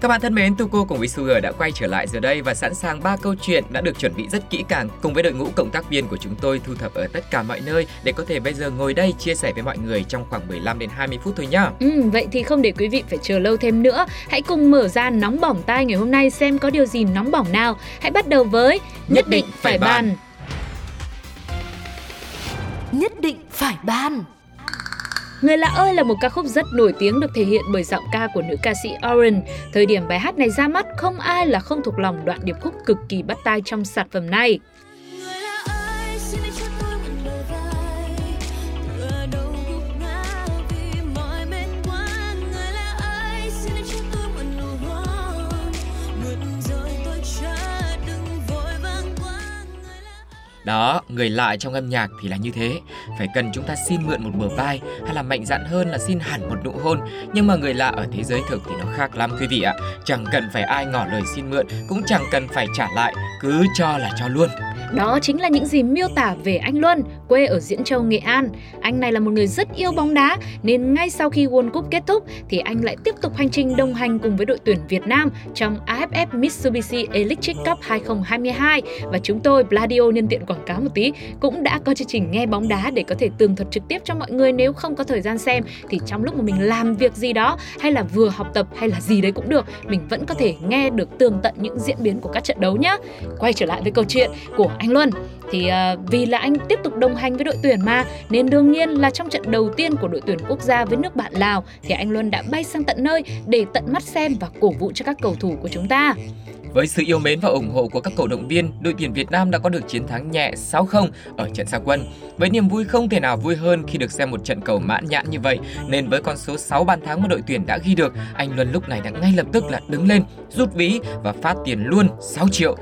Các bạn thân mến, Tuko cùng với Sugar đã quay trở lại giờ đây và sẵn sàng ba câu chuyện đã được chuẩn bị rất kỹ càng cùng với đội ngũ cộng tác viên của chúng tôi thu thập ở tất cả mọi nơi để có thể bây giờ ngồi đây chia sẻ với mọi người trong khoảng 15 đến 20 phút thôi nhá. Ừ, vậy thì không để quý vị phải chờ lâu thêm nữa. Hãy cùng mở ra nóng bỏng tai ngày hôm nay xem có điều gì nóng bỏng nào. Hãy bắt đầu với Nhất định phải bàn. Nhất định phải ban Người lạ ơi là một ca khúc rất nổi tiếng được thể hiện bởi giọng ca của nữ ca sĩ Oren. Thời điểm bài hát này ra mắt, không ai là không thuộc lòng đoạn điệp khúc cực kỳ bắt tai trong sản phẩm này. Đó, người lạ trong âm nhạc thì là như thế. Phải cần chúng ta xin mượn một bờ vai Hay là mạnh dạn hơn là xin hẳn một nụ hôn. Nhưng mà người lạ ở thế giới thực thì nó khác lắm quý vị ạ. Chẳng cần phải ai ngỏ lời xin mượn Cũng chẳng cần phải trả lại. Cứ cho là cho luôn. Đó chính là những gì miêu tả về anh Luân, quê ở Diễn Châu, Nghệ An. Anh này là một người rất yêu bóng đá, nên ngay sau khi World Cup kết thúc thì anh lại tiếp tục hành trình đồng hành cùng với đội tuyển Việt Nam trong AFF Mitsubishi Electric Cup 2022 và chúng tôi Bladio nhân tiện quảng cáo một tí cũng đã có chương trình nghe bóng đá để có thể tường thuật trực tiếp cho mọi người nếu không có thời gian xem thì trong lúc mà mình làm việc gì đó hay là vừa học tập hay là gì đấy cũng được mình vẫn có thể nghe được tường tận những diễn biến của các trận đấu nhé. quay trở lại với câu chuyện của anh Luân thì ờ, vì là anh tiếp tục đồng hành với đội tuyển mà, nên đương nhiên là trong trận đầu tiên của đội tuyển quốc gia với nước bạn Lào, thì anh Luân đã bay sang tận nơi để tận mắt xem và cổ vũ cho các cầu thủ của chúng ta. Với sự yêu mến và ủng hộ của các cổ động viên, đội tuyển Việt Nam đã có được chiến thắng nhẹ 6-0 ở trận xa quân. Với niềm vui không thể nào vui hơn khi được xem một trận cầu mãn nhãn như vậy, nên với con số 6 bàn thắng mà đội tuyển đã ghi được, anh Luân lúc này đã ngay lập tức là đứng lên, rút ví và phát tiền luôn 6 triệu.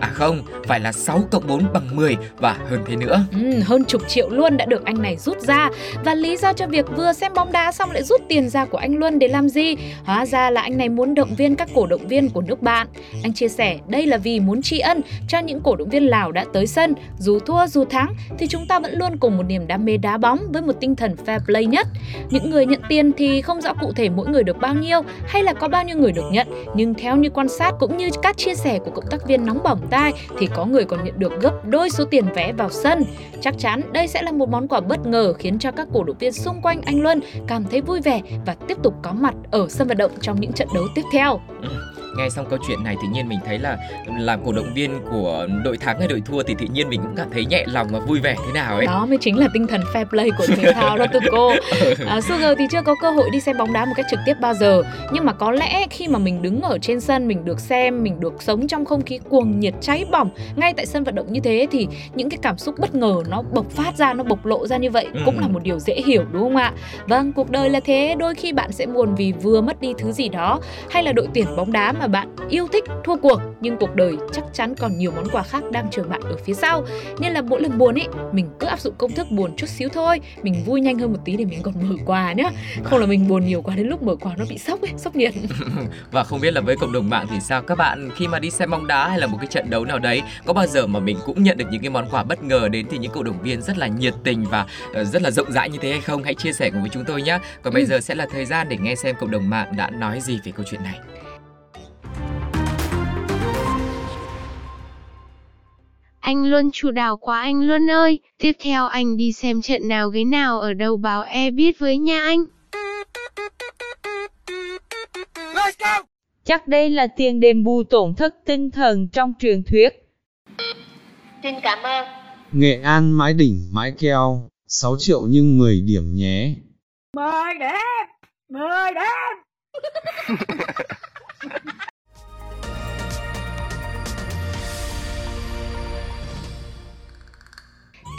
À không, phải là 6 cộng 4 bằng 10 và hơn thế nữa. Ừ, hơn chục triệu luôn đã được anh này rút ra và lý do cho việc vừa xem bóng đá xong lại rút tiền ra của anh Luân để làm gì? Hóa ra là anh này muốn động viên các cổ động viên của nước bạn. Anh chia sẻ đây là vì muốn tri ân cho những cổ động viên Lào đã tới sân, dù thua dù thắng thì chúng ta vẫn luôn cùng một niềm đam mê đá bóng với một tinh thần fair play nhất. Những người nhận tiền thì không rõ cụ thể mỗi người được bao nhiêu hay là có bao nhiêu người được nhận, nhưng theo như quan sát cũng như các chia sẻ của cộng tác viên nóng bỏng tai thì có người còn nhận được gấp đôi số tiền vé vào sân. Chắc chắn đây sẽ là một món quà bất ngờ khiến cho các cổ động viên xung quanh anh Luân cảm thấy vui vẻ và tiếp tục có mặt ở sân vận động trong những trận đấu tiếp theo. Ừ. Nghe xong câu chuyện này tự nhiên mình thấy là làm cổ động viên của đội thắng hay đội thua thì tự nhiên mình cũng cảm thấy nhẹ lòng và vui vẻ thế nào ấy. Đó mới chính là tinh thần fair play của thể thao đó Tuko. À, Sugar thì chưa có cơ hội đi xem bóng đá một cách trực tiếp bao giờ Nhưng mà có lẽ khi mà mình đứng ở trên sân Mình được xem, mình được sống trong không khí cuồng nhiệt cháy bỏng Ngay tại sân vận động như thế thì những cái cảm xúc bất ngờ nó bộc phát ra, nó bộc lộ ra như vậy Ừ. Cũng là một điều dễ hiểu đúng không ạ? Vâng, cuộc đời là thế Đôi khi bạn sẽ buồn vì vừa mất đi thứ gì đó Hay là đội tuyển bóng đá mà bạn yêu thích thua cuộc Nhưng cuộc đời chắc chắn còn nhiều món quà khác đang chờ bạn ở phía sau Nên là mỗi lần buồn ấy Mình cứ áp dụng công thức buồn chút xíu thôi Mình vui nhanh hơn một tí để mình còn mở quà nhá Không là mình buồn nhiều quá đến lúc mở quà nó bị sốc ấy, sốc nhiệt Và không biết là với cộng đồng mạng thì sao các bạn khi mà đi xem bóng đá hay là một cái trận đấu nào đấy có bao giờ mà mình cũng nhận được những cái món quà bất ngờ đến từ những cổ động viên rất là nhiệt tình và ờ, rất là rộng rãi như thế hay không? Hãy chia sẻ cùng với chúng tôi nhé. Còn bây Ừ. giờ sẽ là thời gian để nghe xem cộng đồng mạng đã nói gì về câu chuyện này. Anh Luân chủ đảo quá anh Luân ơi, tiếp theo anh đi xem trận nào ghế nào ở đâu báo e biết với nha anh. Chắc đây là tiền đền bù tổn thất tinh thần trong truyền thuyết. Xin cảm ơn. Nghệ An mái đỉnh mái keo, 6 triệu nhưng 10 điểm nhé. Mời đẹp, mời đẹp.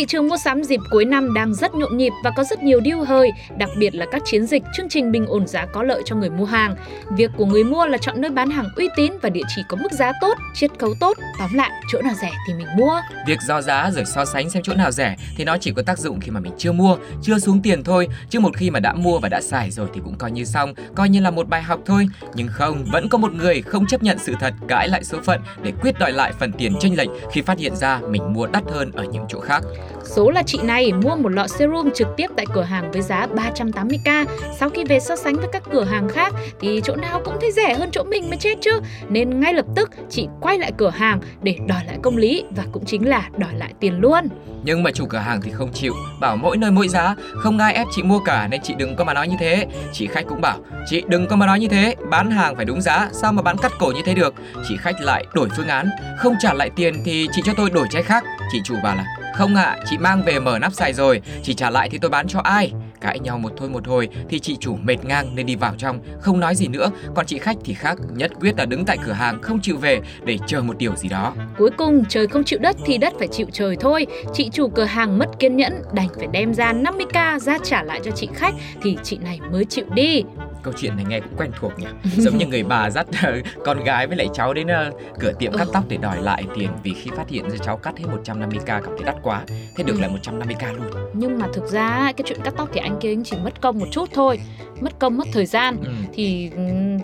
Thị trường mua sắm dịp cuối năm đang rất nhộn nhịp và có rất nhiều deal hơi, đặc biệt là các chiến dịch, chương trình bình ổn giá có lợi cho người mua hàng. Việc của người mua là chọn nơi bán hàng uy tín và địa chỉ có mức giá tốt, chiết khấu tốt. Tóm lại, chỗ nào rẻ thì mình mua. Việc do giá rồi so sánh xem chỗ nào rẻ thì nó chỉ có tác dụng khi mà mình chưa mua, chưa xuống tiền thôi. Chứ một khi mà đã mua và đã xài rồi thì cũng coi như xong, coi như là một bài học thôi. Nhưng không, vẫn có một người không chấp nhận sự thật, cãi lại số phận để quyết đòi lại phần tiền chênh lệch khi phát hiện ra mình mua đắt hơn ở những chỗ khác. Số là chị này mua một lọ serum trực tiếp tại cửa hàng với giá 380k. Sau khi về so sánh với các cửa hàng khác thì chỗ nào cũng thấy rẻ hơn chỗ mình mới chết chứ. Nên ngay lập tức chị quay lại cửa hàng để đòi lại công lý và cũng chính là đòi lại tiền luôn. Nhưng mà chủ cửa hàng thì không chịu, bảo mỗi nơi mỗi giá, không ai ép chị mua cả nên chị đừng có mà nói như thế. Chị khách cũng bảo, chị đừng có mà nói như thế, bán hàng phải đúng giá, sao mà bán cắt cổ như thế được. Chị khách lại đổi phương án, không trả lại tiền thì chị cho tôi đổi trái khác. Chị chủ bảo là, không ạ, chị mang về mở nắp xài rồi, chị trả lại thì tôi bán cho ai? Cãi nhau một thôi một hồi thì chị chủ mệt ngang nên đi vào trong, không nói gì nữa. Còn chị khách thì khác, nhất quyết là đứng tại cửa hàng không chịu về để chờ một điều gì đó. Cuối cùng trời không chịu đất thì đất phải chịu trời thôi. Chị chủ cửa hàng mất kiên nhẫn đành phải đem ra 50k ra trả lại cho chị khách thì chị này mới chịu đi. Câu chuyện này nghe cũng quen thuộc nhỉ Giống như người bà dắt ờ, con gái với lại cháu đến ờ, cửa tiệm cắt Ừ. tóc để đòi lại tiền Vì khi phát hiện ra cháu cắt hết 150k cảm thấy đắt quá Thế được Ừ. lại 150k luôn Nhưng mà thực ra cái chuyện cắt tóc thì anh kia anh chỉ mất công một chút thôi. Mất công mất thời gian ừ. thì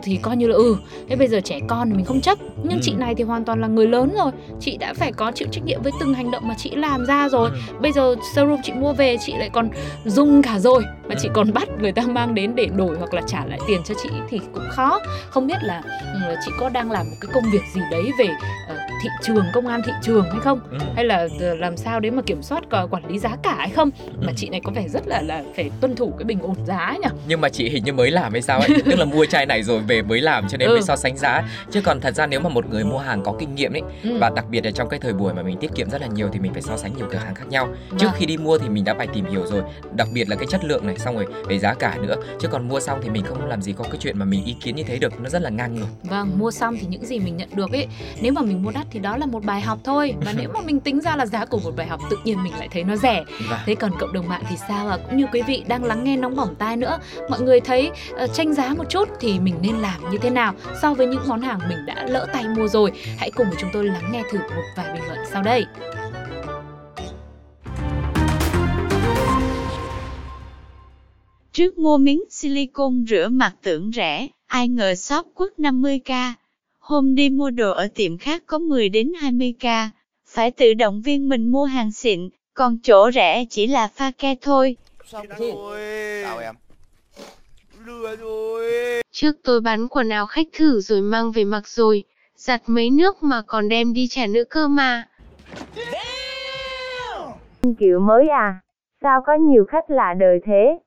thì coi như là ừ thế bây giờ trẻ con thì mình không chấp nhưng Ừ. chị này thì hoàn toàn là người lớn rồi chị đã phải có chịu trách nhiệm với từng hành động mà chị làm ra rồi Ừ. bây giờ serum chị mua về chị lại còn dùng cả rồi mà chị Ừ. còn bắt người ta mang đến để đổi hoặc là trả lại tiền cho chị thì cũng khó. Không biết là ừ, chị có đang làm một cái công việc gì đấy về ờ, thị trường công an thị trường hay không Ừ. hay là làm sao đấy mà kiểm soát quản lý giá cả hay không mà Ừ. chị này có vẻ rất là là phải tuân thủ cái bình ổn giá ấy nhỉ Nhưng mà chị hình như mới làm hay sao ấy Tức là mua chai này rồi về mới làm cho nên Ừ. mới so sánh giá Chứ còn thật ra nếu mà một người mua hàng có kinh nghiệm ấy ừ. Và đặc biệt là trong cái thời buổi mà mình tiết kiệm rất là nhiều Thì mình phải so sánh nhiều cửa hàng khác nhau Trước Vâng. khi đi mua thì mình đã phải tìm hiểu rồi Đặc biệt là cái chất lượng này Xong rồi về giá cả nữa Chứ còn mua xong thì mình không làm gì có cái chuyện mà mình ý kiến như thế được Nó rất là ngang ngược Vâng, mua xong thì những gì mình nhận được ấy Nếu mà mình mua đắt thì đó là một bài học thôi Và nếu mà mình tính ra là giá của một bài học Tự nhiên mình lại thấy nó rẻ Và Thế còn cộng đồng mạng thì sao à? Cũng như quý vị đang lắng nghe nóng bỏng tai nữa Mọi người thấy ờ, tranh giá một chút Thì mình nên làm như thế nào So với những món hàng mình đã lỡ tay mua rồi Hãy cùng với chúng tôi lắng nghe thử một vài bình luận sau đây Trước mua miếng silicon rửa mặt tưởng rẻ, ai ngờ shop quất 50k. Hôm đi mua đồ ở tiệm khác có 10 đến 20k. Phải tự động viên mình mua hàng xịn, còn chỗ rẻ chỉ là pha ke thôi. Sao em? Lừa rồi. Trước tôi bán quần áo khách thử rồi mang về mặc rồi, giặt mấy nước mà còn đem đi trả nữa cơ mà. Kiểu mới à? Sao có nhiều khách lạ đời thế?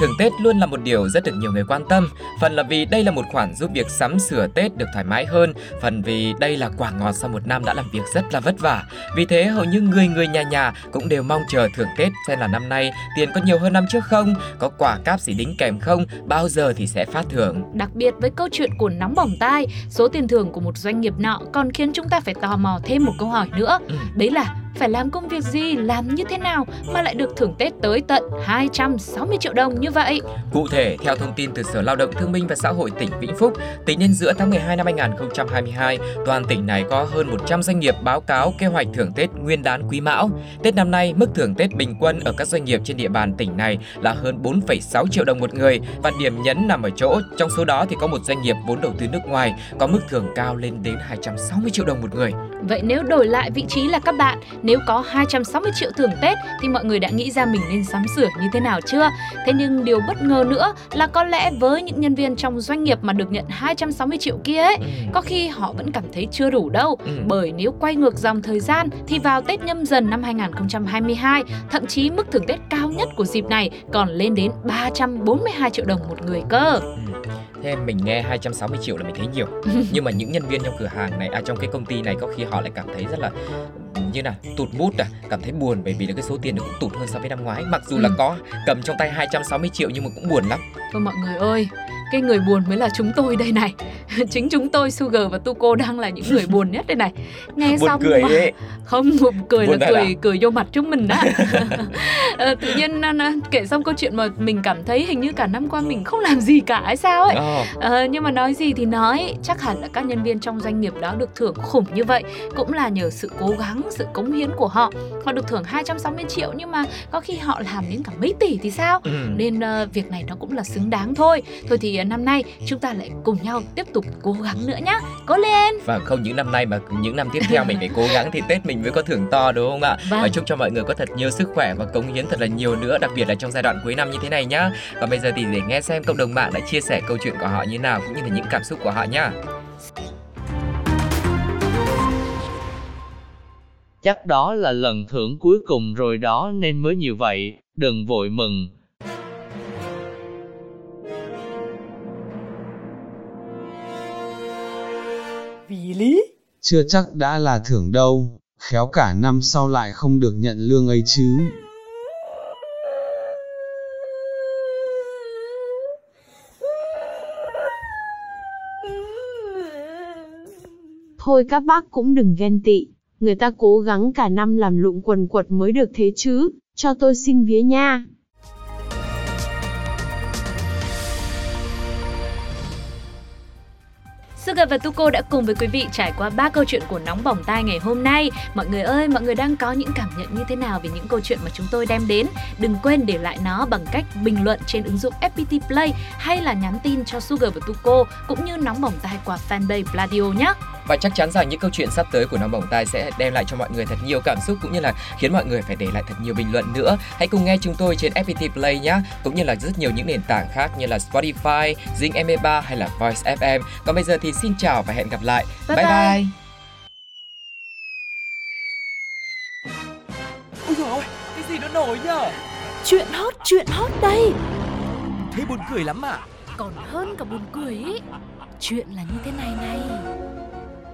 Thưởng Tết luôn là một điều rất được nhiều người quan tâm, phần là vì đây là một khoản giúp việc sắm sửa Tết được thoải mái hơn, phần vì đây là quả ngọt sau một năm đã làm việc rất là vất vả. Vì thế hầu như người người nhà nhà cũng đều mong chờ thưởng Tết xem là năm nay tiền có nhiều hơn năm trước không, có quả cáp gì đính kèm không, bao giờ thì sẽ phát thưởng. Đặc biệt với câu chuyện của nóng bỏng tai Số tiền thưởng của một doanh nghiệp nọ Còn khiến chúng ta phải tò mò thêm một câu hỏi nữa Ừ. Đấy là phải làm công việc gì, làm như thế nào mà lại được thưởng Tết tới tận 260 triệu đồng như vậy? Cụ thể, theo thông tin từ Sở Lao động Thương binh và Xã hội tỉnh Vĩnh Phúc, tính đến giữa tháng 12 năm 2022, toàn tỉnh này có hơn 100 doanh nghiệp báo cáo kế hoạch thưởng Tết Nguyên đán Quý Mão. Tết năm nay, mức thưởng Tết bình quân ở các doanh nghiệp trên địa bàn tỉnh này là hơn 4,6 triệu đồng một người và điểm nhấn nằm ở chỗ trong số đó thì có một doanh nghiệp vốn đầu tư nước ngoài có mức thưởng cao lên đến 260 triệu đồng một người. Vậy nếu đổi lại vị trí là các bạn, nếu có 260 triệu thưởng Tết thì mọi người đã nghĩ ra mình nên sắm sửa như thế nào chưa? Thế nhưng điều bất ngờ nữa là có lẽ với những nhân viên trong doanh nghiệp mà được nhận 260 triệu kia ấy, Ừ. có khi họ vẫn cảm thấy chưa đủ đâu. Ừ. Bởi nếu quay ngược dòng thời gian thì vào Tết nhâm dần năm 2022, thậm chí mức thưởng Tết cao nhất của dịp này còn lên đến 342 triệu đồng một người cơ. Ừ. Thế mình nghe 260 triệu là mình thấy nhiều Nhưng mà những nhân viên trong cửa hàng này, à trong cái công ty này có khi họ lại cảm thấy rất là như nào? Tụt mút à? Cảm thấy buồn bởi vì là cái số tiền nó cũng tụt hơn so với năm ngoái. Mặc dù là Ừ. có cầm trong tay 260 triệu nhưng mà cũng buồn lắm. Thôi mọi người ơi, cái người buồn mới là chúng tôi đây này. Chính chúng tôi Sugar và Tuko đang là những người buồn nhất đây này. Nghe Buồn xong cười mà ấy. không buồn cười Buồn là thật à? cười cười vô mặt chúng mình đó Ờ, tự nhiên à, à, kể xong câu chuyện mà mình cảm thấy hình như cả năm qua mình không làm gì cả hay sao ấy. Ờ. Ờ, nhưng mà nói gì thì nói. Chắc hẳn là các nhân viên trong doanh nghiệp đó được thưởng khủng như vậy. Cũng là nhờ sự cố gắng sự cống hiến của họ. Họ được thưởng 260 triệu nhưng mà có khi họ làm đến cả mấy tỷ thì sao? Ừ. nên ờ, việc này nó cũng là xứng đáng thôi. Thôi thì năm nay chúng ta lại cùng nhau tiếp tục cố gắng nữa nhá cố lên Và không những năm nay mà những năm tiếp theo mình phải cố gắng thì Tết mình mới có thưởng to đúng không ạ? Vâng. Và chúc cho mọi người có thật nhiều sức khỏe và cống hiến thật là nhiều nữa, đặc biệt là trong giai đoạn cuối năm như thế này nhá. Và bây giờ thì để nghe xem cộng đồng mạng đã chia sẻ câu chuyện của họ như nào cũng như là những cảm xúc của họ nhá. Chắc đó là lần thưởng cuối cùng rồi đó nên mới nhiều vậy, đừng vội mừng. Lý. Chưa chắc đã là thưởng đâu, khéo cả năm sau lại không được nhận lương ấy chứ. Thôi các bác cũng đừng ghen tị, người ta cố gắng cả năm làm lụng quần quật mới được thế chứ, cho tôi xin vía nha. Sugar và Tuko đã cùng với quý vị trải qua ba câu chuyện của nóng bỏng tai ngày hôm nay. Mọi người ơi, mọi người đang có những cảm nhận như thế nào về những câu chuyện mà chúng tôi đem đến? Đừng quên để lại nó bằng cách bình luận trên ứng dụng FPT Play hay là nhắn tin cho Sugar và Tuko cũng như nóng bỏng tai qua fanpage Pladio nhé. Và chắc chắn rằng những câu chuyện sắp tới của Nóng Bỏng Tai sẽ đem lại cho mọi người thật nhiều cảm xúc cũng như là khiến mọi người phải để lại thật nhiều bình luận nữa. Hãy cùng nghe chúng tôi trên FPT Play nhé, cũng như là rất nhiều những nền tảng khác như là Spotify, Zing MP3 hay là Voice FM. Còn bây giờ thì xin chào và hẹn gặp lại. Bye bye. bye. bye. Ôi dồi ôi, cái gì nó nổi nhở? Chuyện hot, chuyện hot đây Thế buồn cười lắm à? Còn hơn cả buồn cười ý Chuyện là như thế này này